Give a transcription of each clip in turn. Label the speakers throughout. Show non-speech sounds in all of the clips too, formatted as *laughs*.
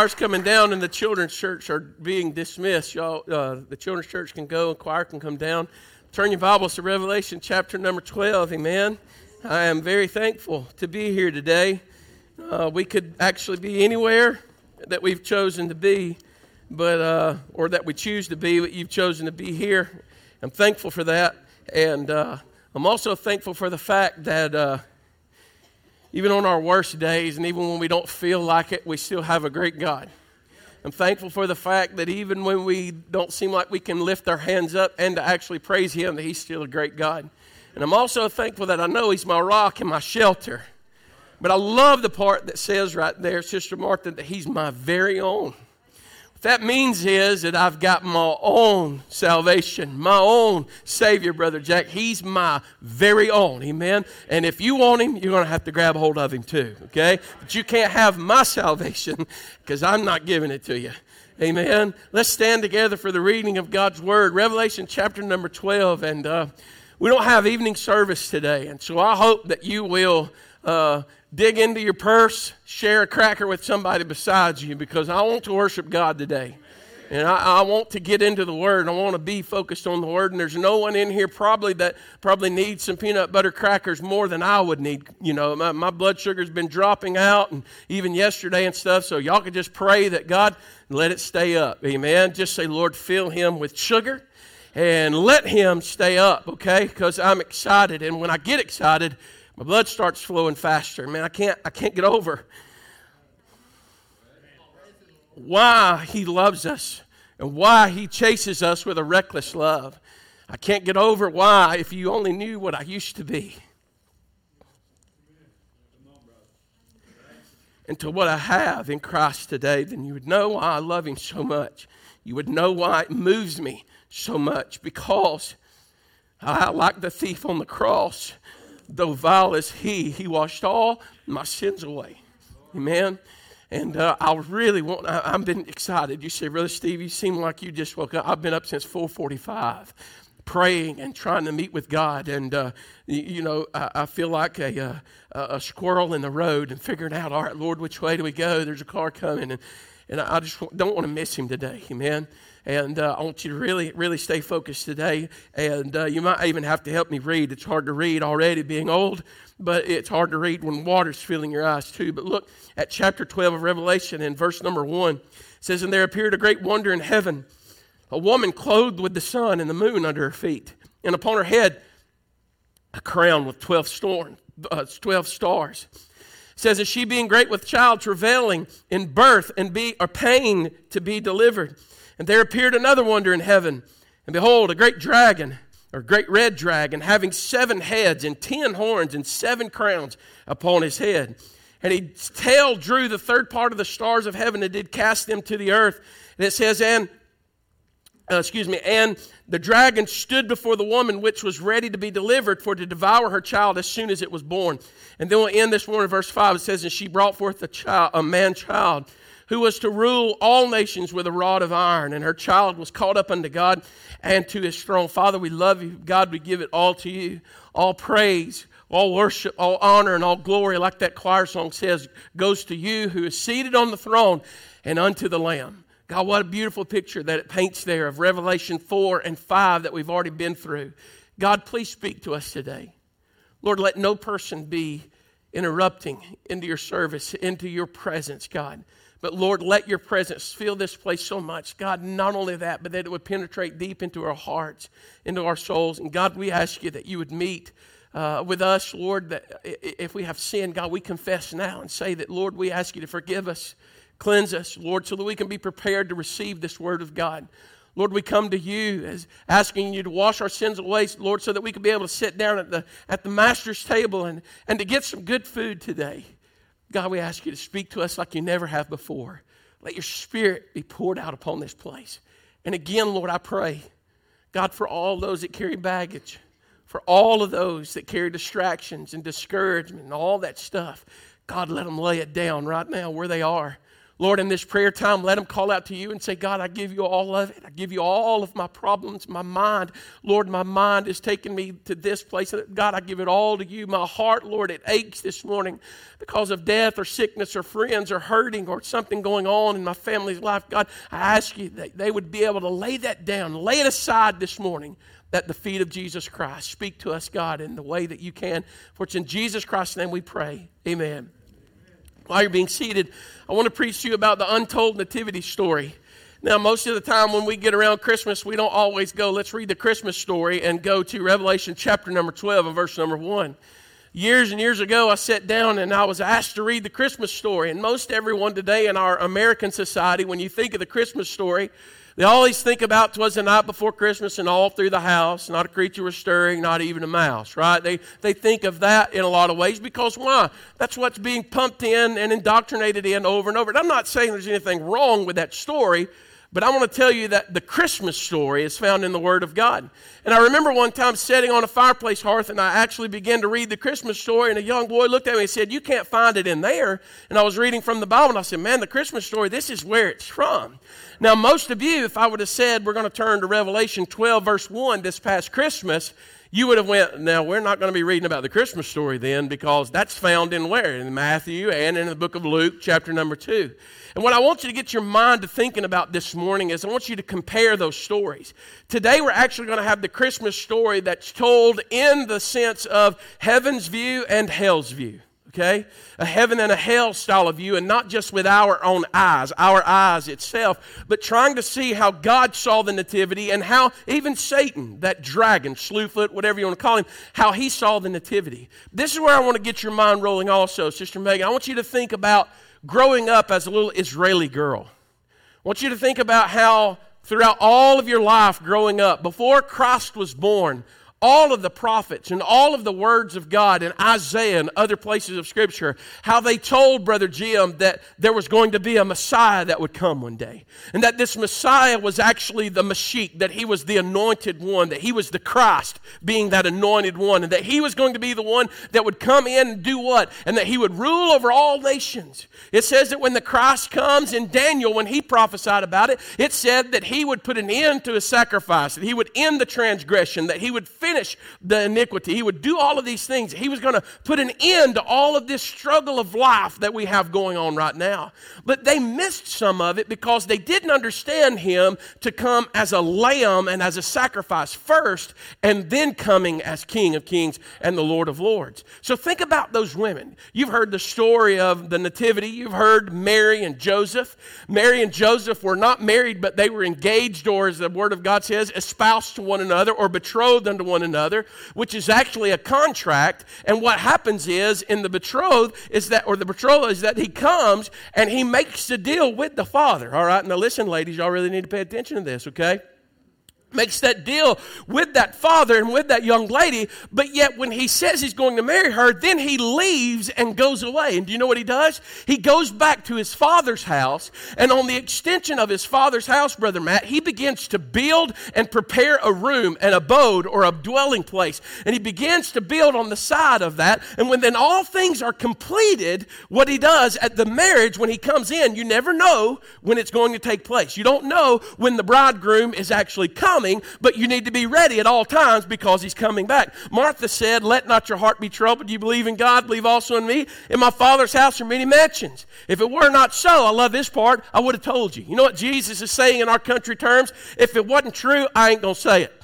Speaker 1: choir's coming down and the children's church are being dismissed. Y'all, uh, the children's church can go and choir can come down. Turn your Bibles to Revelation chapter number 12. Amen. I am very thankful to be here today. Uh, we could actually be anywhere that we've chosen to be, but uh, or that we choose to be, but you've chosen to be here. I'm thankful for that, and uh, I'm also thankful for the fact that uh, even on our worst days and even when we don't feel like it, we still have a great God. I'm thankful for the fact that even when we don't seem like we can lift our hands up and to actually praise Him, that He's still a great God. And I'm also thankful that I know He's my rock and my shelter. But I love the part that says right there, Sister Martha, that He's my very own. That means is that I've got my own salvation, my own Savior, Brother Jack. He's my very own. Amen. And if you want Him, you're going to have to grab hold of Him too. Okay? But you can't have my salvation because I'm not giving it to you. Amen. Let's stand together for the reading of God's Word. Revelation chapter number 12. And uh, we don't have evening service today. And so I hope that you will. Uh, dig into your purse, share a cracker with somebody besides you because I want to worship God today. And I, I, want to get into the Word. I want to be focused on the Word. And there's no one in here probably that probably needs some peanut butter crackers more than I would need. You know, my, my blood sugar's been dropping out, and even yesterday and stuff. So y'all could just pray that God let it stay up. Amen. Just say, Lord, fill him with sugar and let him stay up, okay? Because I'm excited. And when I get excited, my blood starts flowing faster. Man, I can't, I can't get over why he loves us and why he chases us with a reckless love. I can't get over why, if you only knew what I used to be. And to what I have in Christ today, then you would know why I love him so much. You would know why it moves me so much because I, like the thief on the cross, though vile as he, he washed all my sins away. Amen. And uh, I really want, I, have been excited. You say, really, Steve, you seem like you just woke up. I've been up since 445 praying and trying to meet with God. And, uh, you, you, know, I, I, feel like a, uh, a, a, squirrel in the road and figuring out, all right, Lord, which way do we go? There's a car coming. And, and I just don't want to miss him today. Amen. And uh, I want you to really, really stay focused today. And uh, you might even have to help me read. It's hard to read already being old, but it's hard to read when water's filling your eyes too. But look at chapter 12 of Revelation in verse number 1. It says, And there appeared a great wonder in heaven a woman clothed with the sun and the moon under her feet, and upon her head a crown with 12, storm, uh, 12 stars. Says, And she being great with child, travailing in birth and be, or pain to be delivered. And there appeared another wonder in heaven. And behold, a great dragon, or great red dragon, having seven heads and ten horns and seven crowns upon his head. And his tail drew the third part of the stars of heaven and did cast them to the earth. And it says, and uh, excuse me, and the dragon stood before the woman which was ready to be delivered for to devour her child as soon as it was born. And then we'll end this morning, verse 5. It says, And she brought forth a child, a man child, who was to rule all nations with a rod of iron. And her child was caught up unto God and to his throne. Father, we love you. God, we give it all to you. All praise, all worship, all honor, and all glory, like that choir song says, goes to you who is seated on the throne and unto the Lamb. God, what a beautiful picture that it paints there of Revelation 4 and 5 that we've already been through. God, please speak to us today. Lord, let no person be interrupting into your service, into your presence, God. But Lord, let your presence fill this place so much. God, not only that, but that it would penetrate deep into our hearts, into our souls. And God, we ask you that you would meet uh, with us, Lord, that if we have sinned, God, we confess now and say that, Lord, we ask you to forgive us, cleanse us, Lord, so that we can be prepared to receive this word of God. Lord, we come to you as asking you to wash our sins away, Lord, so that we can be able to sit down at the, at the Master's table and, and to get some good food today. God, we ask you to speak to us like you never have before. Let your spirit be poured out upon this place. And again, Lord, I pray, God, for all those that carry baggage, for all of those that carry distractions and discouragement and all that stuff, God, let them lay it down right now where they are. Lord, in this prayer time, let them call out to you and say, God, I give you all of it. I give you all of my problems, my mind. Lord, my mind is taking me to this place. God, I give it all to you. My heart, Lord, it aches this morning because of death or sickness or friends or hurting or something going on in my family's life. God, I ask you that they would be able to lay that down, lay it aside this morning at the feet of Jesus Christ. Speak to us, God, in the way that you can. For it's in Jesus Christ's name we pray. Amen. While you're being seated, I want to preach to you about the untold nativity story. Now, most of the time when we get around Christmas, we don't always go, let's read the Christmas story and go to Revelation chapter number 12 and verse number 1. Years and years ago, I sat down and I was asked to read the Christmas story. And most everyone today in our American society, when you think of the Christmas story, they always think about twas the night before Christmas and all through the house, not a creature was stirring, not even a mouse, right? They, they think of that in a lot of ways because why? That's what's being pumped in and indoctrinated in over and over. And I'm not saying there's anything wrong with that story, but I want to tell you that the Christmas story is found in the Word of God. And I remember one time sitting on a fireplace hearth and I actually began to read the Christmas story, and a young boy looked at me and said, You can't find it in there. And I was reading from the Bible, and I said, Man, the Christmas story, this is where it's from. Now, most of you, if I would have said we're going to turn to Revelation 12, verse 1 this past Christmas, you would have went, now we're not going to be reading about the Christmas story then because that's found in where? In Matthew and in the book of Luke, chapter number 2. And what I want you to get your mind to thinking about this morning is I want you to compare those stories. Today we're actually going to have the Christmas story that's told in the sense of heaven's view and hell's view okay? A heaven and a hell style of view, and not just with our own eyes, our eyes itself, but trying to see how God saw the nativity and how even Satan, that dragon, slewfoot, whatever you want to call him, how he saw the nativity. This is where I want to get your mind rolling also, Sister Megan. I want you to think about growing up as a little Israeli girl. I want you to think about how throughout all of your life growing up, before Christ was born, all of the prophets and all of the words of God in Isaiah and other places of Scripture, how they told Brother Jim that there was going to be a Messiah that would come one day. And that this Messiah was actually the Mashiach, that he was the anointed one, that he was the Christ being that anointed one, and that he was going to be the one that would come in and do what? And that he would rule over all nations. It says that when the Christ comes in Daniel, when he prophesied about it, it said that he would put an end to his sacrifice, that he would end the transgression, that he would the iniquity. He would do all of these things. He was going to put an end to all of this struggle of life that we have going on right now. But they missed some of it because they didn't understand him to come as a lamb and as a sacrifice first, and then coming as King of Kings and the Lord of Lords. So think about those women. You've heard the story of the Nativity, you've heard Mary and Joseph. Mary and Joseph were not married, but they were engaged, or as the Word of God says, espoused to one another or betrothed unto one one another, which is actually a contract. And what happens is in the betrothed is that, or the betrothal is that he comes and he makes the deal with the father. All right, now listen, ladies, y'all really need to pay attention to this, okay? Makes that deal with that father and with that young lady, but yet when he says he's going to marry her, then he leaves and goes away. And do you know what he does? He goes back to his father's house, and on the extension of his father's house, Brother Matt, he begins to build and prepare a room, an abode, or a dwelling place. And he begins to build on the side of that. And when then all things are completed, what he does at the marriage, when he comes in, you never know when it's going to take place. You don't know when the bridegroom is actually coming coming, but you need to be ready at all times because he's coming back. Martha said, Let not your heart be troubled. You believe in God, believe also in me. In my Father's house are many mansions. If it were not so, I love this part, I would have told you. You know what Jesus is saying in our country terms? If it wasn't true, I ain't going to say it.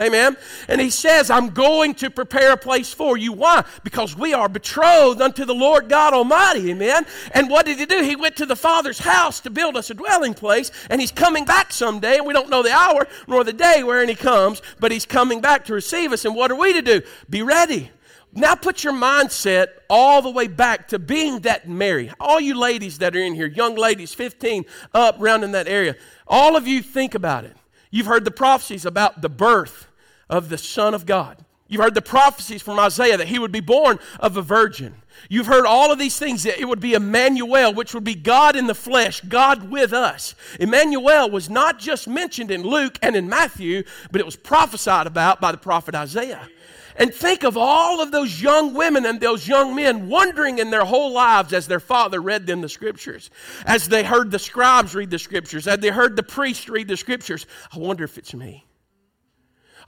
Speaker 1: Amen. And he says, I'm going to prepare a place for you. Why? Because we are betrothed unto the Lord God Almighty. Amen. And what did he do? He went to the Father's house to build us a dwelling place, and he's coming back someday, and we don't know the hour nor the day wherein he comes, but he's coming back to receive us. And what are we to do? Be ready. Now put your mindset all the way back to being that Mary. All you ladies that are in here, young ladies, 15 up, around in that area, all of you think about it. You've heard the prophecies about the birth of the Son of God. You've heard the prophecies from Isaiah that he would be born of a virgin. You've heard all of these things that it would be Emmanuel, which would be God in the flesh, God with us. Emmanuel was not just mentioned in Luke and in Matthew, but it was prophesied about by the prophet Isaiah. And think of all of those young women and those young men wondering in their whole lives as their father read them the scriptures, as they heard the scribes read the scriptures, as they heard the priest read the scriptures. I wonder if it's me.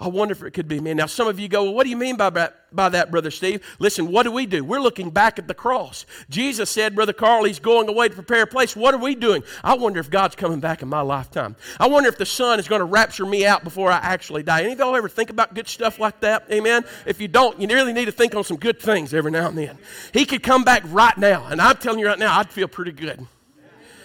Speaker 1: I wonder if it could be me. Now, some of you go, well, what do you mean by by that, Brother Steve? Listen, what do we do? We're looking back at the cross. Jesus said, Brother Carl, he's going away to prepare a place. What are we doing? I wonder if God's coming back in my lifetime. I wonder if the Son is going to rapture me out before I actually die. Any of y'all ever think about good stuff like that? Amen? If you don't, you really need to think on some good things every now and then. He could come back right now, and I'm telling you right now, I'd feel pretty good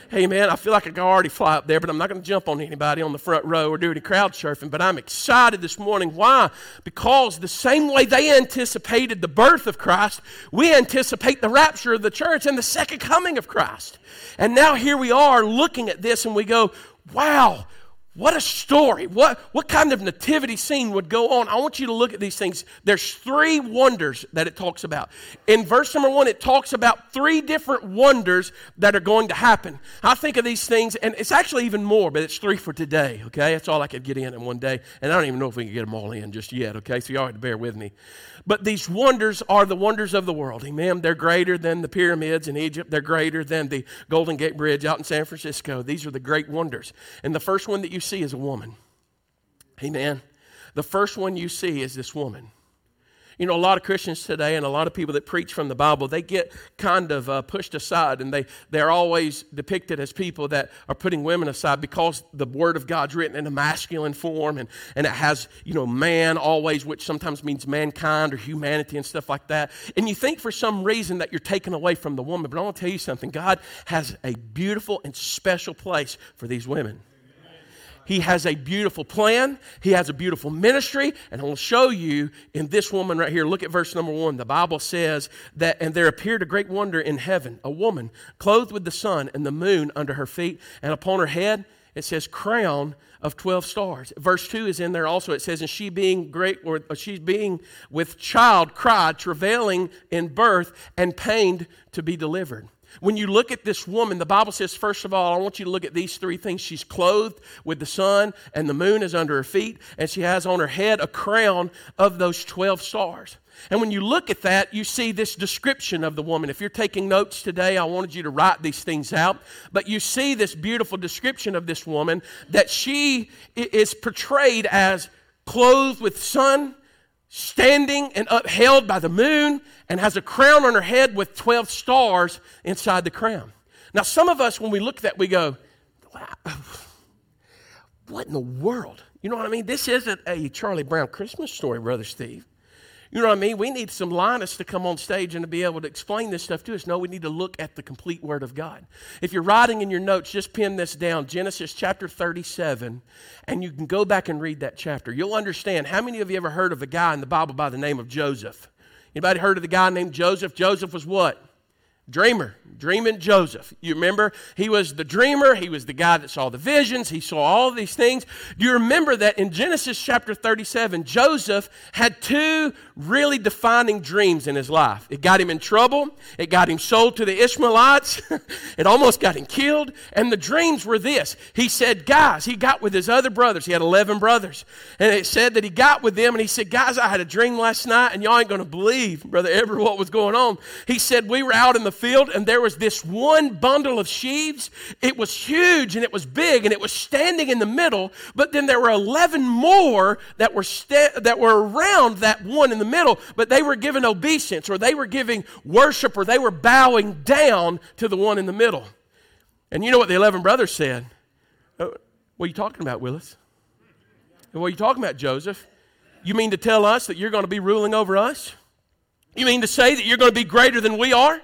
Speaker 1: hey man, I feel like I can already fly up there, but I'm not going to jump on anybody on the front row or do any crowd surfing. But I'm excited this morning. Why? Because the same way they anticipated the birth of Christ, we anticipate the rapture of the church and the second coming of Christ. And now here we are looking at this and we go, wow, what a story. What, what kind of nativity scene would go on? I want you to look at these things. There's three wonders that it talks about. In verse number one, it talks about three different wonders that are going to happen. I think of these things, and it's actually even more, but it's three for today, okay? That's all I could get in in one day. And I don't even know if we can get them all in just yet, okay? So y'all have to bear with me. But these wonders are the wonders of the world. Amen. They're greater than the pyramids in Egypt. They're greater than the Golden Gate Bridge out in San Francisco. These are the great wonders. And the first one that you see is a woman. Amen. The first one you see is this woman. You know, a lot of Christians today and a lot of people that preach from the Bible, they get kind of uh, pushed aside and they, they're always depicted as people that are putting women aside because the Word of God's written in a masculine form and, and it has, you know, man always, which sometimes means mankind or humanity and stuff like that. And you think for some reason that you're taken away from the woman, but I want to tell you something God has a beautiful and special place for these women. He has a beautiful plan. He has a beautiful ministry. And I will show you in this woman right here. Look at verse number one. The Bible says that, and there appeared a great wonder in heaven, a woman clothed with the sun and the moon under her feet, and upon her head it says crown of 12 stars. Verse 2 is in there also. It says, And she being great, or she being with child, cried, travailing in birth, and pained to be delivered. When you look at this woman, the Bible says, first of all, I want you to look at these three things. She's clothed with the sun, and the moon is under her feet, and she has on her head a crown of those 12 stars. And when you look at that, you see this description of the woman. If you're taking notes today, I wanted you to write these things out. But you see this beautiful description of this woman that she is portrayed as clothed with sun, standing and upheld by the moon, and has a crown on her head with 12 stars inside the crown. Now, some of us, when we look at that, we go, what in the world? You know what I mean? This isn't a Charlie Brown Christmas story, Brother Steve. You know what I mean? We need some Linus to come on stage and to be able to explain this stuff to us. No, we need to look at the complete Word of God. If you're writing in your notes, just pin this down Genesis chapter 37, and you can go back and read that chapter. You'll understand. How many of you ever heard of a guy in the Bible by the name of Joseph? Anybody heard of the guy named Joseph? Joseph was what? Dreamer, dreaming Joseph. You remember? He was the dreamer. He was the guy that saw the visions. He saw all these things. Do you remember that in Genesis chapter 37, Joseph had two really defining dreams in his life? It got him in trouble. It got him sold to the Ishmaelites. *laughs* it almost got him killed. And the dreams were this. He said, guys, he got with his other brothers. He had 11 brothers. And it said that he got with them and he said, guys, I had a dream last night and y'all ain't going to believe, Brother Ever, what was going on. He said, we were out in the field and there was this one bundle of sheaves. It was huge and it was big and it was standing in the middle, but then there were 11 more that were, that were around that one in the middle, but they were giving obeisance or they were giving worship or they were bowing down to the one in the middle. And you know what the 11 brothers said? Uh, what are you talking about, Willis? What are you talking about, Joseph? You mean to tell us that you're going to be ruling over us? You mean to say that you're going to be greater than we are?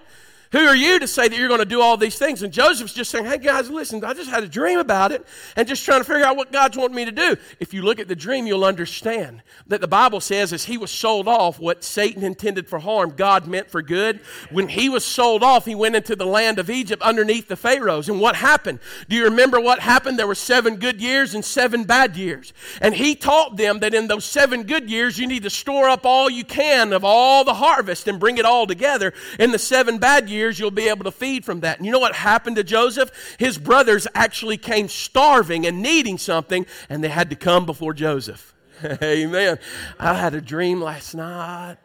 Speaker 1: Who are you to say that you're going to do all these things? And Joseph's just saying, hey guys, listen, I just had a dream about it and just trying to figure out what God's wanting me to do. If you look at the dream, you'll understand that the Bible says as he was sold off, what Satan intended for harm, God meant for good. When he was sold off, he went into the land of Egypt underneath the Pharaohs. And what happened? Do you remember what happened? There were seven good years and seven bad years. And he taught them that in those seven good years, you need to store up all you can of all the harvest and bring it all together. In the seven bad years, years, you'll be able to feed from that. And you know what happened to Joseph? His brothers actually came starving and needing something, and they had to come before Joseph. *laughs* Amen. I had a dream last night.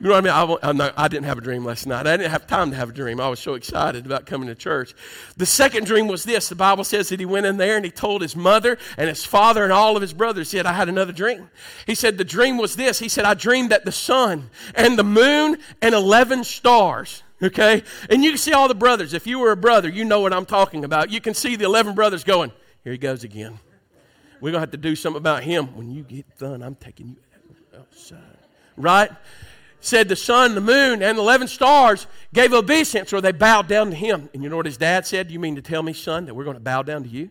Speaker 1: You know what I mean? I, not, I, didn't have a dream last night. I didn't have time to have a dream. I was so excited about coming to church. The second dream was this the Bible says that he went in there and he told his mother and his father and all of his brothers, he said, I had another dream. He said, The dream was this. He said, I dreamed that the sun and the moon and 11 stars okay? And you can see all the brothers. If you were a brother, you know what I'm talking about. You can see the 11 brothers going, Here he goes again. We're going to have to do something about him. When you get done, I'm taking you outside. Right? Said the sun, the moon, and the 11 stars gave obeisance or they bowed down to him. And you know what his dad said? You mean to tell me, son, that we're going to bow down to you?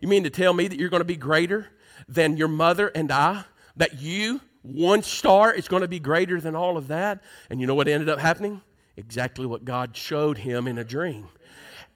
Speaker 1: You mean to tell me that you're going to be greater than your mother and I? That you, one star, is going to be greater than all of that? And you know what ended up happening? Exactly what God showed him in a dream.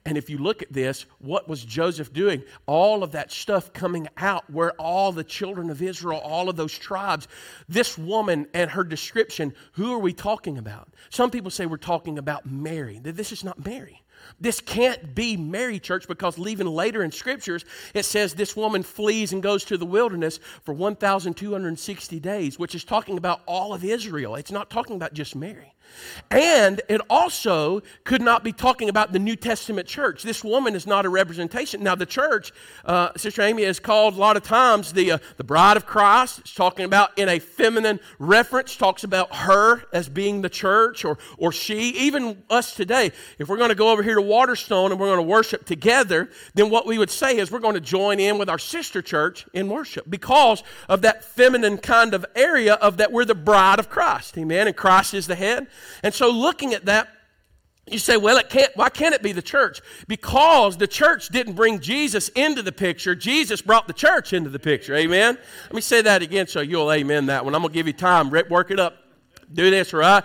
Speaker 1: And if you look at this, what was Joseph doing? All of that stuff coming out where all the children of Israel, all of those tribes, this woman and her description, who are we talking about? Some people say we're talking about Mary. This is not Mary. This can't be Mary, church, because even later in scriptures, it says this woman flees and goes to the wilderness for 1,260 days, which is talking about all of Israel. It's not talking about just Mary. And it also could not be talking about the New Testament church. This woman is not a representation. Now, the church, uh, Sister Amy, is called a lot of times the, uh, the bride of Christ. It's talking about in a feminine reference, talks about her as being the church or, or she. Even us today, if we're going to go over here to Waterstone and we're going to worship together, then what we would say is we're going to join in with our sister church in worship because of that feminine kind of area of that we're the bride of Christ. Amen. And Christ is the head. And so, looking at that, you say, well, it can't, why can't it be the church? Because the church didn't bring Jesus into the picture. Jesus brought the church into the picture. Amen? Let me say that again so you'll amen that one. I'm going to give you time. Work it up. Do this, right?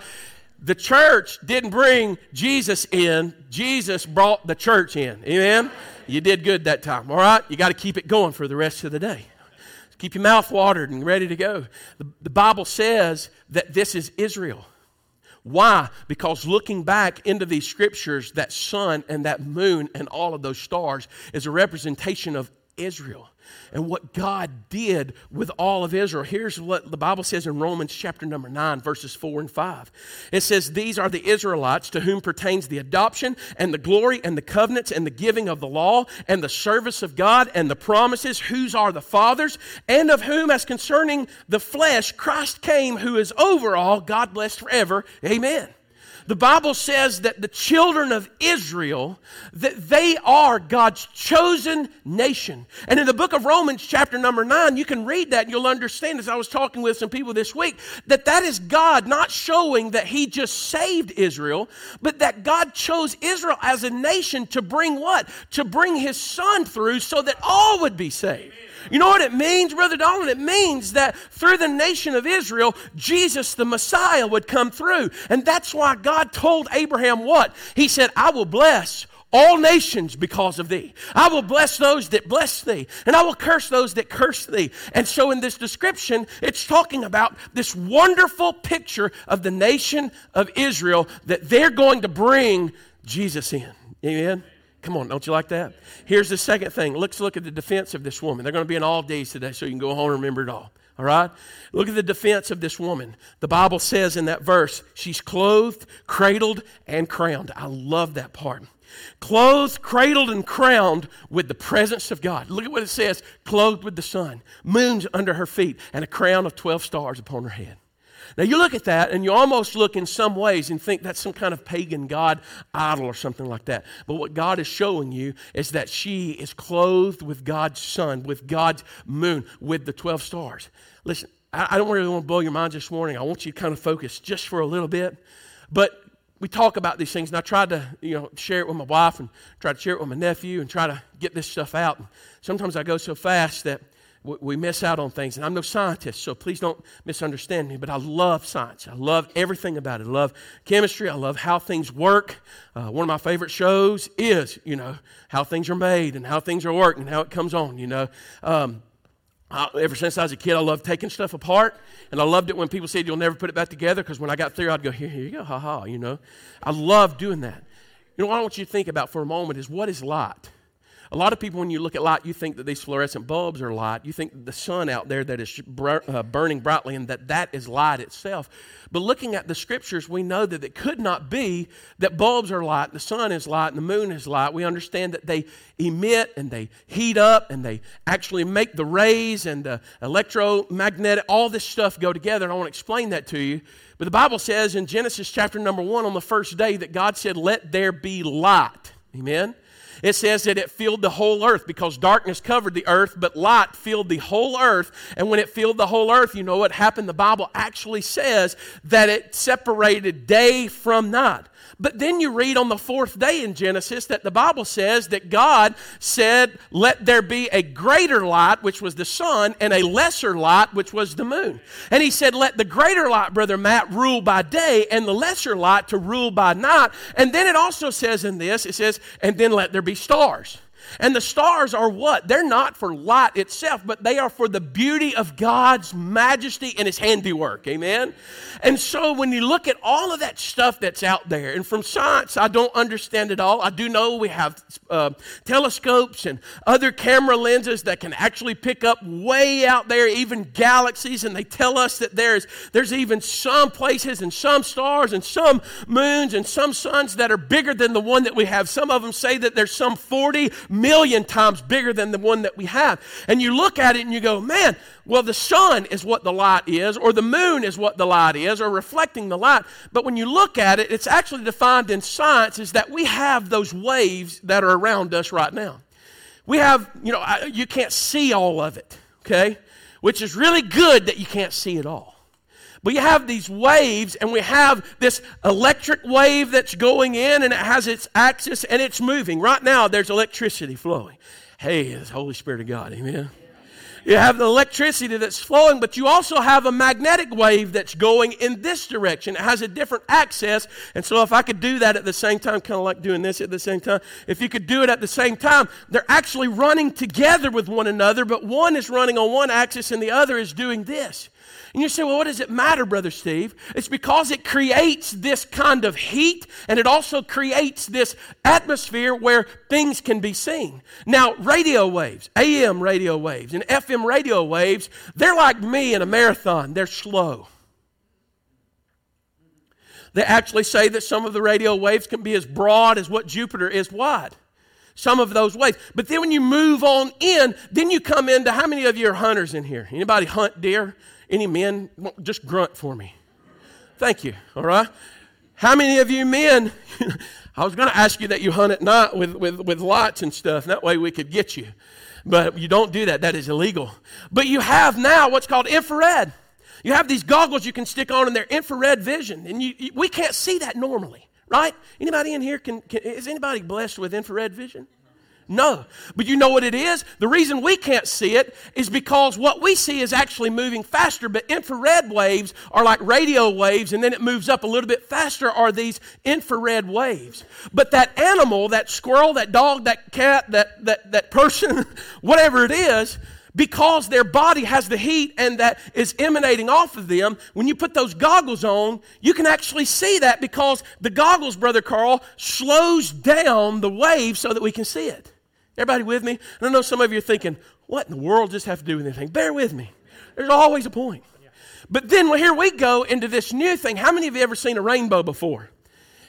Speaker 1: The church didn't bring Jesus in. Jesus brought the church in. Amen? You did good that time. All right? You got to keep it going for the rest of the day. Keep your mouth watered and ready to go. The, the Bible says that this is Israel. Why? Because looking back into these scriptures, that sun and that moon and all of those stars is a representation of Israel and what God did with all of Israel. Here's what the Bible says in Romans chapter number 9, verses 4 and 5. It says, These are the Israelites to whom pertains the adoption and the glory and the covenants and the giving of the law and the service of God and the promises, whose are the fathers, and of whom, as concerning the flesh, Christ came, who is over all, God blessed forever. Amen. The Bible says that the children of Israel, that they are God's chosen nation. And in the book of Romans, chapter number nine, you can read that and you'll understand, as I was talking with some people this week, that that is God not showing that He just saved Israel, but that God chose Israel as a nation to bring what? To bring His Son through so that all would be saved. You know what it means, Brother Donald? It means that through the nation of Israel, Jesus the Messiah would come through. And that's why God told Abraham what? He said, I will bless all nations because of thee. I will bless those that bless thee, and I will curse those that curse thee. And so, in this description, it's talking about this wonderful picture of the nation of Israel that they're going to bring Jesus in. Amen. Come on, don't you like that? Here's the second thing. Let's look at the defense of this woman. They're going to be in all days today, so you can go home and remember it all. All right? Look at the defense of this woman. The Bible says in that verse, she's clothed, cradled, and crowned. I love that part. Clothed, cradled, and crowned with the presence of God. Look at what it says clothed with the sun, moons under her feet, and a crown of 12 stars upon her head. Now, you look at that and you almost look in some ways and think that's some kind of pagan god idol or something like that. But what God is showing you is that she is clothed with God's sun, with God's moon, with the 12 stars. Listen, I, don't really want to blow your mind this morning. I want you to kind of focus just for a little bit. But we talk about these things, and I tried to, you know, share it with my wife and try to share it with my nephew and try to get this stuff out. sometimes I go so fast that we miss out on things. And I'm no scientist, so please don't misunderstand me, but I love science. I love everything about it. I love chemistry. I love how things work. Uh, one of my favorite shows is, you know, how things are made and how things are worked and how it comes on, you know. Um, I, ever since I was a kid, I loved taking stuff apart, and I loved it when people said you'll never put it back together. Because when I got through, I'd go, here, here you go, ha ha. You know, I love doing that. You know what I want you to think about for a moment is what is light? A lot of people, when you look at light, you think that these fluorescent bulbs are light. You think the sun out there that is uh, burning brightly and that that is light itself. But looking at the scriptures, we know that it could not be that bulbs are light, the sun is light, and the moon is light. We understand that they emit and they heat up and they actually make the rays and the electromagnetic, all this stuff go together. And I want to explain that to you. But the Bible says in Genesis chapter number one on the first day that God said, Let there be light. Amen. It says that it filled the whole earth because darkness covered the earth, but light filled the whole earth. And when it filled the whole earth, you know what happened? The Bible actually says that it separated day from night. But then you read on the fourth day in Genesis that the Bible says that God said, Let there be a greater light, which was the sun, and a lesser light, which was the moon. And he said, Let the greater light, Brother Matt, rule by day, and the lesser light to rule by night. And then it also says in this, it says, And then let there be stars. And the stars are what? They're not for light itself, but they are for the beauty of God's majesty and His handiwork. Amen? And so when you look at all of that stuff that's out there, and from science, I don't understand it all. I do know we have uh, telescopes and other camera lenses that can actually pick up way out there, even galaxies, and they tell us that there's, there's even some places and some stars and some moons and some suns that are bigger than the one that we have. Some of them say that there's some 40 million times bigger than the one that we have. And you look at it and you go, man, well, the sun is what the light is, or the moon is what the light is, or reflecting the light. But when you look at it, it's actually defined in science is that we have those waves that are around us right now. We have, you know, you can't see all of it, okay? Which is really good that you can't see it all. But you have these waves, and we have this electric wave that's going in, and it has its axis, and it's moving. Right now, there's electricity flowing. Hey, it's the Holy Spirit of God. Amen. You have the electricity that's flowing, but you also have a magnetic wave that's going in this direction. It has a different axis. And so, if I could do that at the same time, kind of like doing this at the same time, if you could do it at the same time, they're actually running together with one another, but one is running on one axis and the other is doing this. And you say, well, what does it matter, Brother Steve? It's because it creates this kind of heat and it also creates this atmosphere where things can be seen. Now, radio waves, AM radio waves, and FM radio waves, they're like me in a marathon, they're slow. They actually say that some of the radio waves can be as broad as what Jupiter is wide some of those waves. But then when you move on in, then you come into how many of you are hunters in here? Anybody hunt deer? Any men? Just grunt for me. Thank you. All right. How many of you men? *laughs* I was going to ask you that you hunt at night with, with, with lights and stuff. That way we could get you. But you don't do that. That is illegal. But you have now what's called infrared. You have these goggles you can stick on in their infrared vision. And you, you, we can't see that normally, right? Anybody in here can, can, is anybody blessed with infrared vision? No. But you know what it is? The reason we can't see it is because what we see is actually moving faster, but infrared waves are like radio waves, and then it moves up a little bit faster, are these infrared waves. But that animal, that squirrel, that dog, that cat, that, that, that person, *laughs* whatever it is, because their body has the heat and that is emanating off of them, when you put those goggles on, you can actually see that because the goggles, Brother Carl, slows down the wave so that we can see it. Everybody with me? And I know some of you are thinking, what in the world does this have to do with anything? Bear with me. There's always a point. But then well, here we go into this new thing. How many of you ever seen a rainbow before?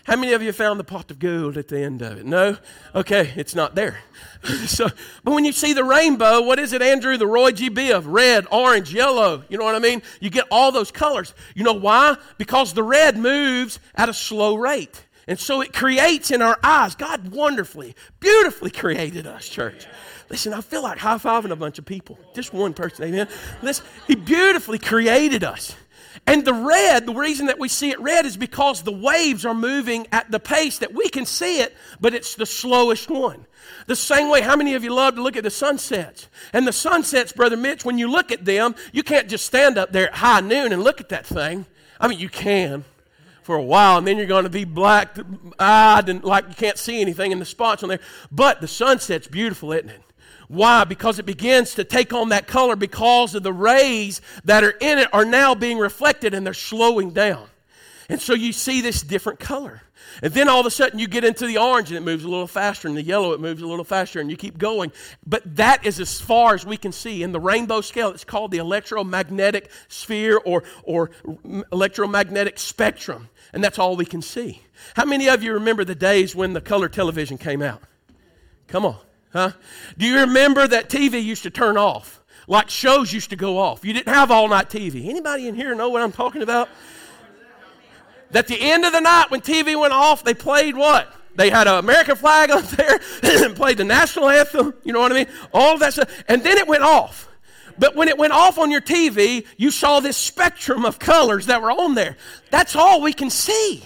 Speaker 1: How many of you have found the pot of gold at the end of it? No? Okay, it's not there. *laughs* so, but when you see the rainbow, what is it, Andrew? The Roy G. Biv, red, orange, yellow. You know what I mean? You get all those colors. You know why? Because the red moves at a slow rate. And so it creates in our eyes. God wonderfully, beautifully created us, church. Listen, I feel like high fiving a bunch of people. Just one person, amen. Listen, He beautifully created us. And the red, the reason that we see it red is because the waves are moving at the pace that we can see it, but it's the slowest one. The same way, how many of you love to look at the sunsets? And the sunsets, Brother Mitch, when you look at them, you can't just stand up there at high noon and look at that thing. I mean, you can for a while, and then you're going to be black eyed and like you can't see anything in the spots on there. But the sunset's beautiful, isn't it? Why? Because it begins to take on that color because of the rays that are in it are now being reflected and they're slowing down. And so you see this different color. And then all of a sudden you get into the orange and it moves a little faster, and the yellow it moves a little faster, and you keep going. But that is as far as we can see. In the rainbow scale, it's called the electromagnetic sphere or, or electromagnetic spectrum. And that's all we can see. How many of you remember the days when the color television came out? Come on, huh? Do you remember that TV used to turn off? Like shows used to go off. You didn't have all night TV. Anybody in here know what I'm talking about? That the end of the night when TV went off, they played what? They had an American flag up there *laughs* and played the national anthem. You know what I mean? All that stuff. And then it went off. But when it went off on your TV, you saw this spectrum of colors that were on there. That's all we can see.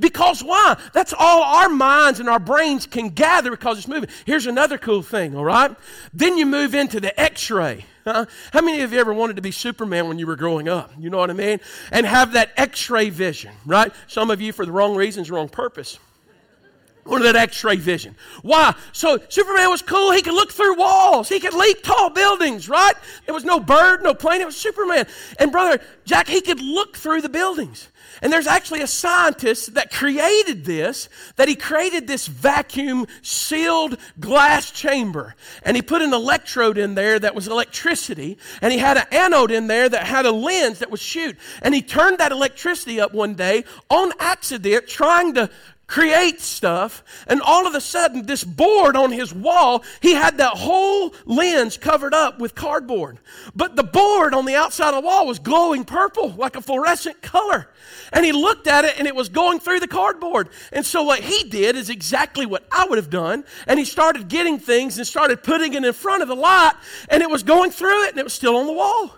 Speaker 1: Because why? That's all our minds and our brains can gather because it's moving. Here's another cool thing, all right? Then you move into the x ray. How many of you ever wanted to be Superman when you were growing up? You know what I mean? And have that x ray vision, right? Some of you for the wrong reasons, wrong purpose. Wanted that x ray vision. Why? So Superman was cool. He could look through walls, he could leap tall buildings, right? There was no bird, no plane. It was Superman. And brother Jack, he could look through the buildings. And there's actually a scientist that created this, that he created this vacuum sealed glass chamber. And he put an electrode in there that was electricity. And he had an anode in there that had a lens that would shoot. And he turned that electricity up one day on accident, trying to create stuff, and all of a sudden, this board on his wall, he had that whole lens covered up with cardboard. But the board on the outside of the wall was glowing purple, like a fluorescent color. And he looked at it and it was going through the cardboard. And so what he did is exactly what I would have done. And he started getting things and started putting it in front of the light, and it was going through it and it was still on the wall.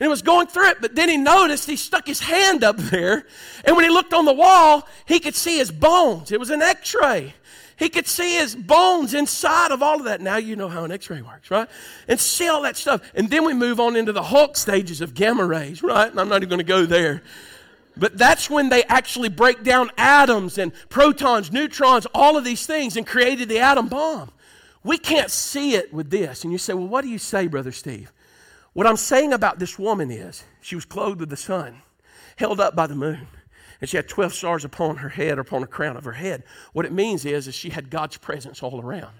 Speaker 1: And was going through it, but then he noticed he stuck his hand up there. And when he looked on the wall, he could see his bones. It was an x ray. He could see his bones inside of all of that. Now you know how an x ray works, right? And see all that stuff. And then we move on into the Hulk stages of gamma rays, right? And I'm not even going to go there. But that's when they actually break down atoms and protons, neutrons, all of these things and created the atom bomb. We can't see it with this. And you say, well, what do you say, Brother Steve? What I'm saying about this woman is she was clothed with the sun, held up by the moon, and she had 12 stars upon her head or upon the crown of her head. What it means is, is she had God's presence all around.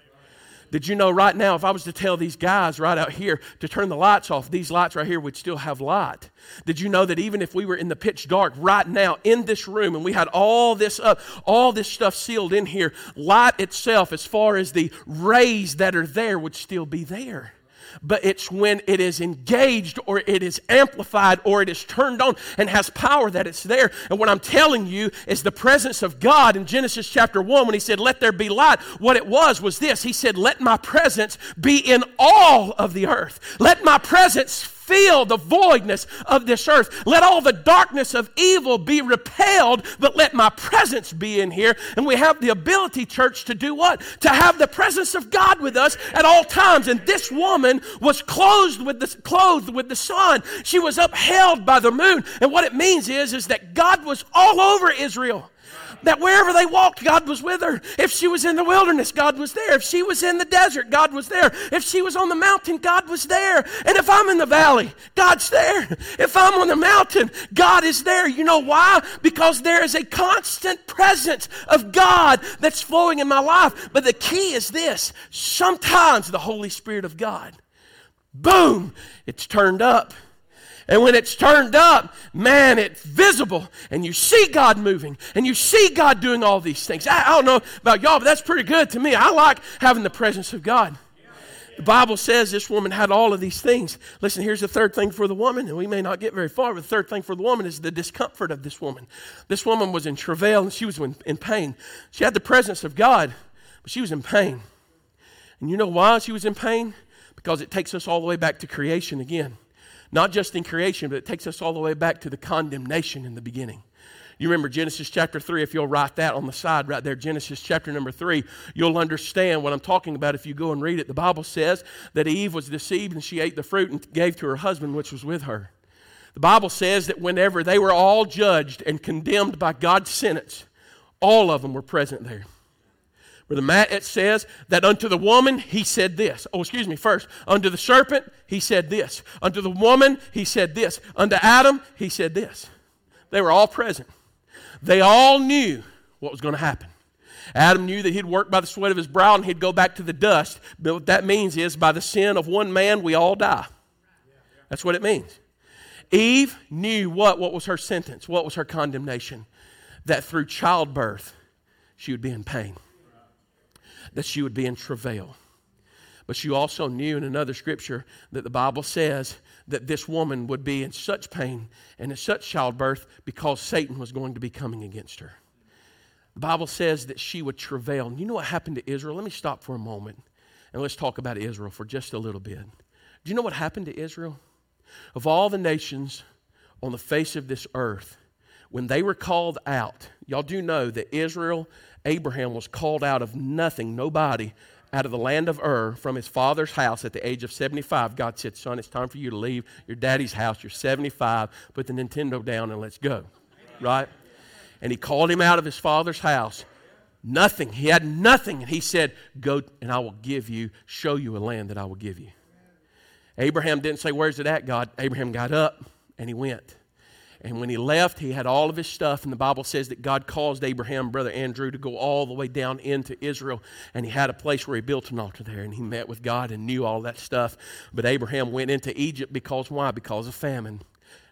Speaker 1: Did you know right now, if I was to tell these guys right out here to turn the lights off, these lights right here would still have light? Did you know that even if we were in the pitch dark right now in this room and we had all this up, all this stuff sealed in here, light itself, as far as the rays that are there, would still be there? But it's when it is engaged or it is amplified or it is turned on and has power that it's there. And what I'm telling you is the presence of God in Genesis chapter 1 when he said, Let there be light. What it was was this He said, Let my presence be in all of the earth. Let my presence fill the voidness of this earth. Let all the darkness of evil be repelled, but let my presence be in here. And we have the ability, church, to do what? To have the presence of God with us at all times. And this woman was clothed with the, clothed with the sun. She was upheld by the moon. And what it means is, is that God was all over Israel that wherever they walked, God was with her. If she was in the wilderness, God was there. If she was in the desert, God was there. If she was on the mountain, God was there. And if I'm in the valley, God's there. If I'm on the mountain, God is there. You know why? Because there is a constant presence of God that's flowing in my life. But the key is this sometimes the Holy Spirit of God, boom, it's turned up. And when it's turned up, man, it's visible. And you see God moving. And you see God doing all these things. I, I, don't know about y'all, but that's pretty good to me. I like having the presence of God. The Bible says this woman had all of these things. Listen, here's the third thing for the woman, and we may not get very far, but the third thing for the woman is the discomfort of this woman. This woman was in travail and she was in, in pain. She had the presence of God, but she was in pain. And you know why she was in pain? Because it takes us all the way back to creation again. Not just in creation, but it takes us all the way back to the condemnation in the beginning. You remember Genesis chapter 3, if you'll write that on the side right there, Genesis chapter number 3, you'll understand what I'm talking about if you go and read it. The Bible says that Eve was deceived and she ate the fruit and gave to her husband, which was with her. The Bible says that whenever they were all judged and condemned by God's sentence, all of them were present there. Brother Matt, it says that unto the woman he said this. Oh, excuse me, first. Unto the serpent he said this. Unto the woman he said this. Unto Adam he said this. They were all present. They all knew what was going to happen. Adam knew that he'd work by the sweat of his brow and he'd go back to the dust. But what that means is by the sin of one man, we all die. That's what it means. Eve knew what? What was her sentence? What was her condemnation? That through childbirth, she would be in pain, that she would be in travail. But she also knew in another scripture that the Bible says that this woman would be in such pain and in such childbirth because Satan was going to be coming against her. The Bible says that she would travail. And you know what happened to Israel? Let me stop for a moment and let's talk about Israel for just a little bit. Do you know what happened to Israel? Of all the nations on the face of this earth, when they were called out, y'all do know that Israel, Abraham was called out of nothing, nobody, out of the land of Ur from his father's house at the age of 75. God said, Son, it's time for you to leave your daddy's house. You're 75. Put the Nintendo down and let's go. Right? and he called him out of his father's house. Nothing. He had nothing. And he said, Go and I will give you, show you a land that I will give you. Abraham didn't say, Where's it at, God? Abraham got up and he went. And when he left, he had all of his stuff. And the Bible says that God caused Abraham, brother Andrew, to go all the way down into Israel. And he had a place where he built an altar there. And he met with God and knew all that stuff. But Abraham went into Egypt because why? Because of famine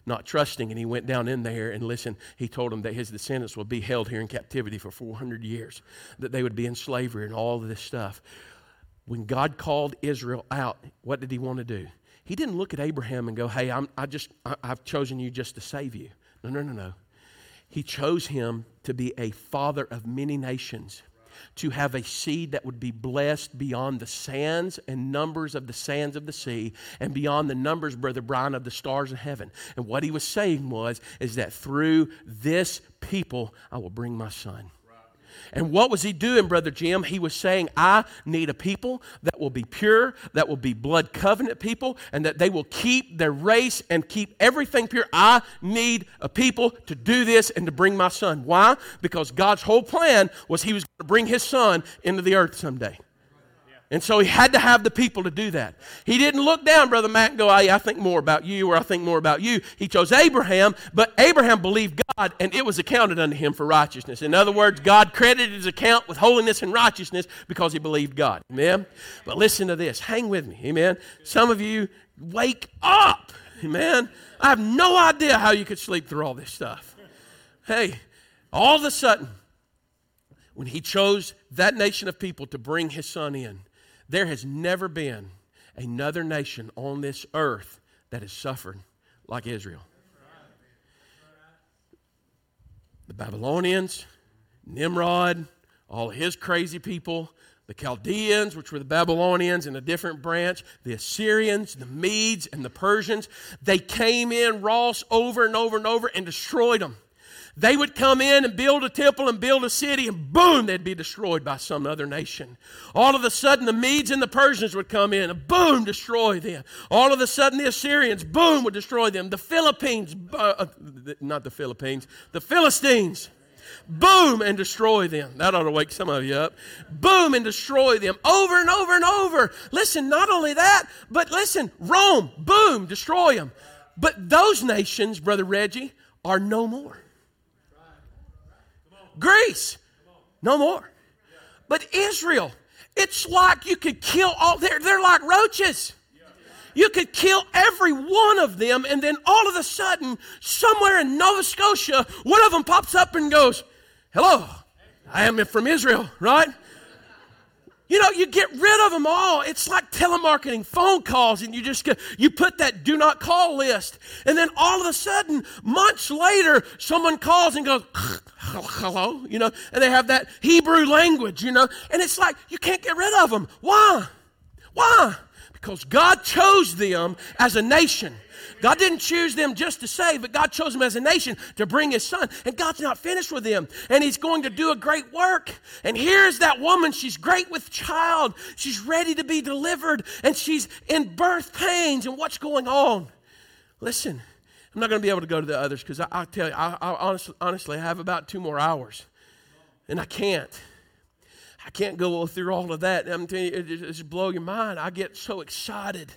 Speaker 1: not trusting, and he went down in there and listen. He told him that his descendants would be held here in captivity for 400 years, that they would be in slavery and all of this stuff. When God called Israel out, what did he want to do? He didn't look at Abraham and go, "Hey, I'm, I just, I, I've chosen you just to save you." No, no, no, no. He chose him to be a father of many nations to have a seed that would be blessed beyond the sands and numbers of the sands of the sea and beyond the numbers, Brother Brian, of the stars of heaven. And what he was saying was, is that through this people, I will bring my son. And what was he doing, Brother Jim? He was saying, I need a people that will be pure, that will be blood covenant people, and that they will keep their race and keep everything pure. I need a people to do this and to bring my son. Why? Because God's whole plan was he was going to bring his son into the earth someday. And so he had to have the people to do that. He didn't look down, Brother Matt, and go, I, I think more about you, or I think more about you. He chose Abraham, but Abraham believed God, and it was accounted unto him for righteousness. In other words, God credited his account with holiness and righteousness because he believed God. Amen? But listen to this. Hang with me. Amen? Some of you, wake up. Amen? I have no idea how you could sleep through all this stuff. Hey, all of a sudden, when he chose that nation of people to bring his son in, there has never been another nation on this earth that has suffered like Israel. The Babylonians, Nimrod, all his crazy people, the Chaldeans, which were the Babylonians in a different branch, the Assyrians, the Medes, and the Persians, they came in, Ross, over and over and over and destroyed them. They would come in and build a temple and build a city, and boom, they'd be destroyed by some other nation. All of a sudden, the Medes and the Persians would come in and boom, destroy them. All of a sudden, the Assyrians, boom, would destroy them. The Philippines, uh, not the Philippines, the Philistines, boom, and destroy them. That ought to wake some of you up. Boom, and destroy them over and over and over. Listen, not only that, but listen, Rome, boom, destroy them. But those nations, Brother Reggie, are no more. Greece, no more. But Israel, it's like you could kill all, they're, they're like roaches. You could kill every one of them, and then all of a sudden, somewhere in Nova Scotia, one of them pops up and goes, Hello, I am from Israel, right? You know, you get rid of them all. It's like telemarketing, phone calls, and you just you put that do not call list. And then all of a sudden, months later, someone calls and goes, *laughs* hello, you know, and they have that Hebrew language, you know, and it's like you can't get rid of them. Why? Why? Because God chose them as a nation. God didn't choose them just to save, but God chose them as a nation to bring His Son. And God's not finished with them, and He's going to do a great work. And here's that woman. She's great with child. She's ready to be delivered, and she's in birth pains. And what's going on? Listen, I'm not going to be able to go to the others because I, I, tell you, I, I honestly, honestly, I have about two more hours, and I can't. I can't go through all of that. I'm telling you, it, it just blow your mind. I get so excited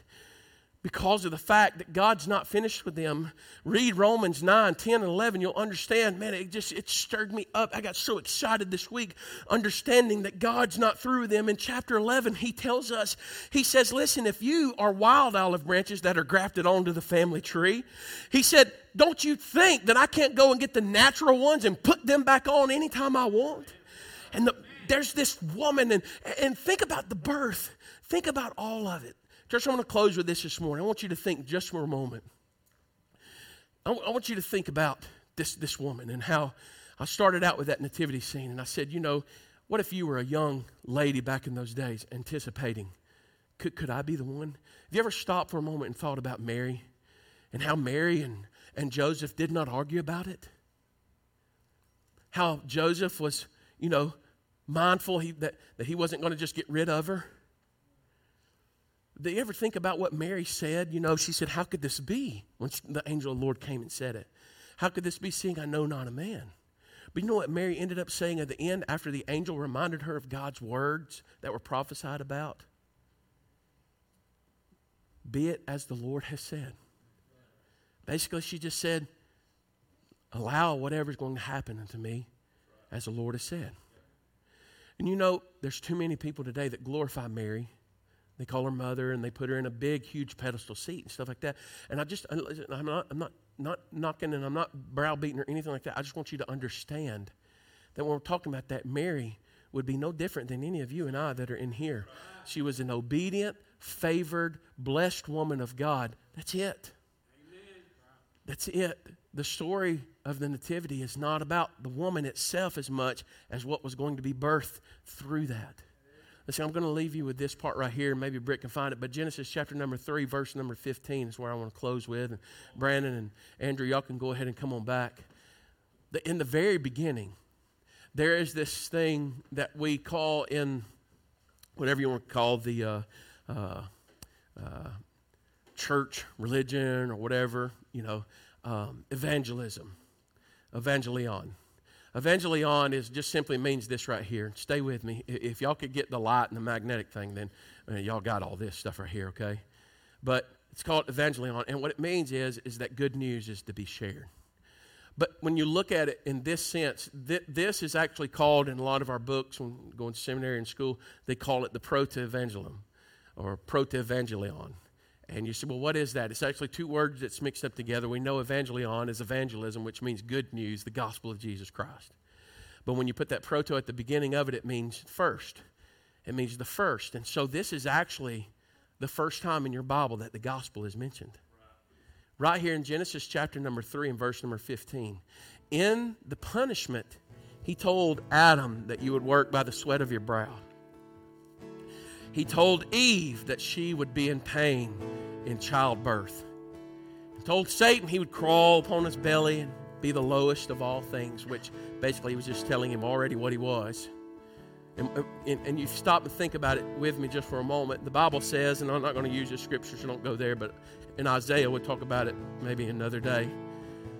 Speaker 1: because of the fact that God's not finished with them. Read Romans 9, 10, and 11. You'll understand, man, it just it stirred me up. I got so excited this week understanding that God's not through with them. In chapter 11, he tells us, he says, listen, if you are wild olive branches that are grafted onto the family tree, he said, don't you think that I can't go and get the natural ones and put them back on anytime I want? And the, there's this woman, and, and think about the birth. Think about all of it. Church, I want to close with this this morning. I want you to think just for a moment. I, w- I want you to think about this, this woman and how I started out with that nativity scene. And I said, you know, what if you were a young lady back in those days anticipating, could, could I be the one? Have you ever stopped for a moment and thought about Mary and how Mary and, and Joseph did not argue about it? How Joseph was, you know, mindful he, that, that he wasn't going to just get rid of her do you ever think about what Mary said? You know, she said, How could this be? When she, the angel of the Lord came and said it. How could this be, seeing I know not a man? But you know what Mary ended up saying at the end after the angel reminded her of God's words that were prophesied about? Be it as the Lord has said. Basically, she just said, Allow whatever's going to happen unto me as the Lord has said. And you know, there's too many people today that glorify Mary they call her mother and they put her in a big, huge pedestal seat and stuff like that. And I just, I'm not, I'm not, not knocking and I'm not browbeating or anything like that. I just want you to understand that when we're talking about that, Mary would be no different than any of you and I that are in here. She was an obedient, favored, blessed woman of God. That's it. That's it. The story of the Nativity is not about the woman itself as much as what was going to be birthed through that. I'm going to leave you with this part right here. Maybe Britt can find it. But Genesis chapter number 3, verse number 15 is where I want to close with. And Brandon and Andrew, y'all can go ahead and come on back. In the very beginning, there is this thing that we call in whatever you want to call the uh, uh, uh, church religion or whatever, you know, um, evangelism, evangelion. Evangelion is just simply means this right here. Stay with me. If y'all could get the light and the magnetic thing, then uh, y'all got all this stuff right here, okay? But it's called evangelion, and what it means is is that good news is to be shared. But when you look at it in this sense, th- this is actually called in a lot of our books when going to seminary and school, they call it the proto-evangelium or proto-evangelion. And you say, well, what is that? It's actually two words that's mixed up together. We know evangelion is evangelism, which means good news, the gospel of Jesus Christ. But when you put that proto at the beginning of it, it means first. It means the first. And so this is actually the first time in your Bible that the gospel is mentioned. Right here in Genesis chapter number 3 and verse number 15. In the punishment, he told Adam that you would work by the sweat of your brow. He told Eve that she would be in pain in childbirth. He told Satan he would crawl upon his belly and be the lowest of all things, which basically he was just telling him already what he was. And, and, and, you stop and think about it with me just for a moment. The Bible says, and I'm not going to use the scriptures, so don't go there, but in Isaiah, we'll talk about it maybe another day.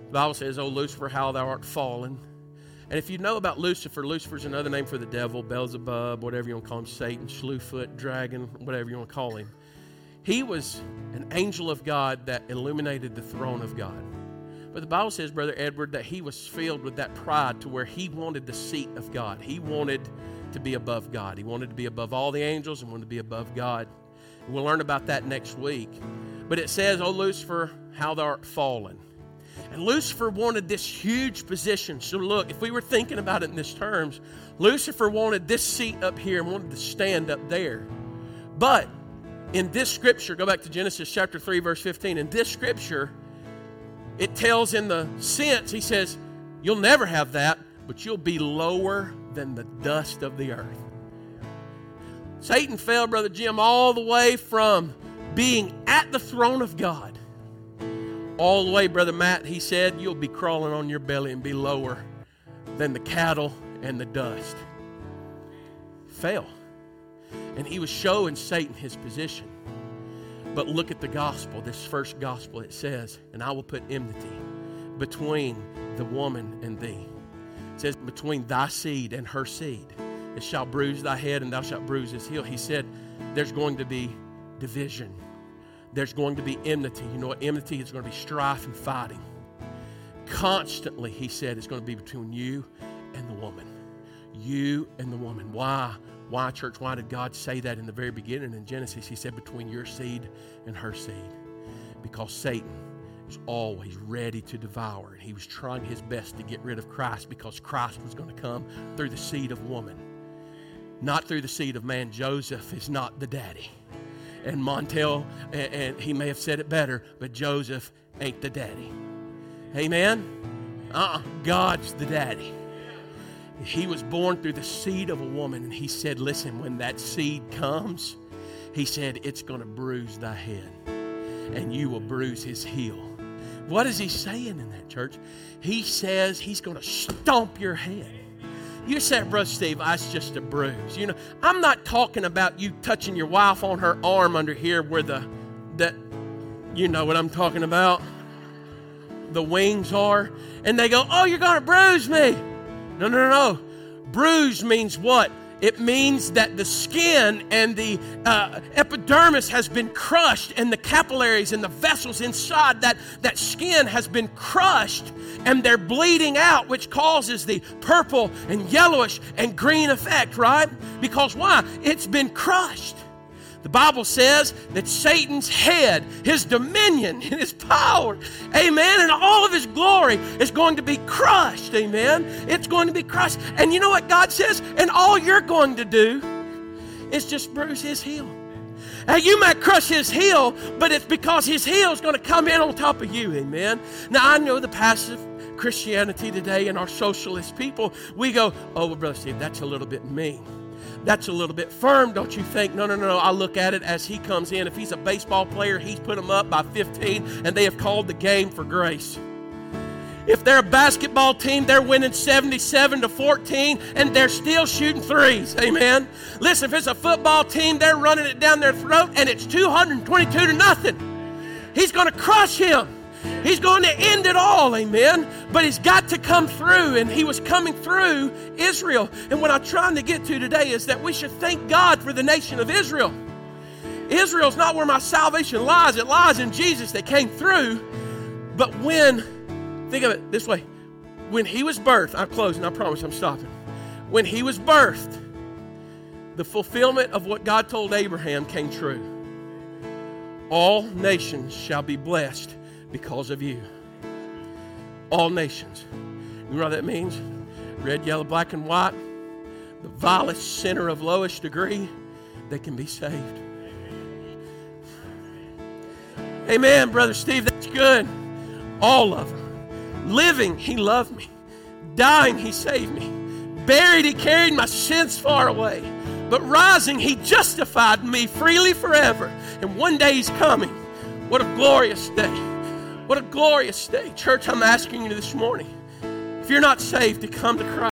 Speaker 1: The Bible says, O Lucifer, how thou art fallen. And if you know about Lucifer, Lucifer's another name for the devil, Beelzebub, whatever you want to call him, Satan, Slewfoot, Dragon, whatever you want to call him. He was an angel of God that illuminated the throne of God. But the Bible says, Brother Edward, that he was filled with that pride to where he wanted the seat of God. He wanted to be above God. He wanted to be above all the angels and wanted to be above God. And we'll learn about that next week. But it says, O Lucifer, how thou art fallen. And Lucifer wanted this huge position. So, look, if we were thinking about it in these terms, Lucifer wanted this seat up here and wanted to stand up there. But in this scripture, go back to Genesis chapter 3, verse 15. In this scripture, it tells in the sense, he says, You'll never have that, but you'll be lower than the dust of the earth. Satan fell, Brother Jim, all the way from being at the throne of God all the way, Brother Matt, he said, you'll be crawling on your belly and be lower than the cattle and the dust. Fell. And he was showing Satan his position. But look at the gospel, this first gospel. It says, And I will put enmity between the woman and thee. It says, Between thy seed and her seed. It shall bruise thy head, and thou shalt bruise his heel. He said, There's going to be division there's going to be enmity. You know what? Enmity is going to be strife and fighting. Constantly, he said, it's going to be between you and the woman. You and the woman. Why? Why, church? Why did God say that in the very beginning in Genesis? He said, between your seed and her seed. Because Satan is always ready to devour. And he was trying his best to get rid of Christ because Christ was going to come through the seed of woman, not through the seed of man. Joseph is not the daddy. And Montel, and, and he may have said it better, but Joseph ain't the daddy. Amen? Uh uh God's the daddy. He was born through the seed of a woman, and he said, Listen, when that seed comes, he said, It's going to bruise thy head, and you will bruise his heel. What is he saying in that church? He says he's going to stomp your head. You said, Brother Steve, that's just a bruise. You know, I'm not talking about you touching your wife on her arm under here where the that you know what I'm talking about. The wings are, and they go, Oh, you're gonna bruise me. No, no, no, no. Bruise means what? It means that the skin and the uh, epidermis has been crushed, and the capillaries and the vessels inside that, that skin has been crushed, and they're bleeding out, which causes the purple and yellowish and green effect, right? Because why? It's been crushed. The Bible says that Satan's head, his dominion, and *laughs* his power, amen, and all of his glory is going to be crushed, amen. It's going to be crushed. And you know what God says? And all you're going to do is just bruise his heel. Now, you might crush his heel, but it's because his heel is going to come in on top of you, amen. Now, I know the passive Christianity today and our socialist people, we go, oh, well, Brother Steve, that's a little bit mean that's a little bit firm, don't you think? No, no, no, no. I look at it as he comes in. If he's a baseball player, he's put them up by 15, and they have called the game for grace. If they're a basketball team, they're winning 77 to 14 and they're still shooting threes. Amen. Listen, if it's a football team, they're running it down their throat and it's 222 to nothing. He's going to crush him. He's going to end it all, amen. But he's got to come through, and he was coming through Israel. And what I'm trying to get to today is that we should thank God for the nation of Israel. Israel's not where my salvation lies, it lies in Jesus that came through. But when, think of it this way when he was birthed, I'm closing, I promise I'm stopping. When he was birthed, the fulfillment of what God told Abraham came true. All nations shall be blessed because of you. All nations. You know what that means? Red, yellow, black, and white. The vilest sinner of lowest degree, they can be saved. Amen, Brother Steve. That's good. All of them. Living, He loved me. Dying, He saved me. Buried, He carried my sins far away. But rising, He justified me freely forever. And one day He's coming. What a glorious day. What a glorious day. Church, I'm asking you this morning if you're not saved to come to Christ.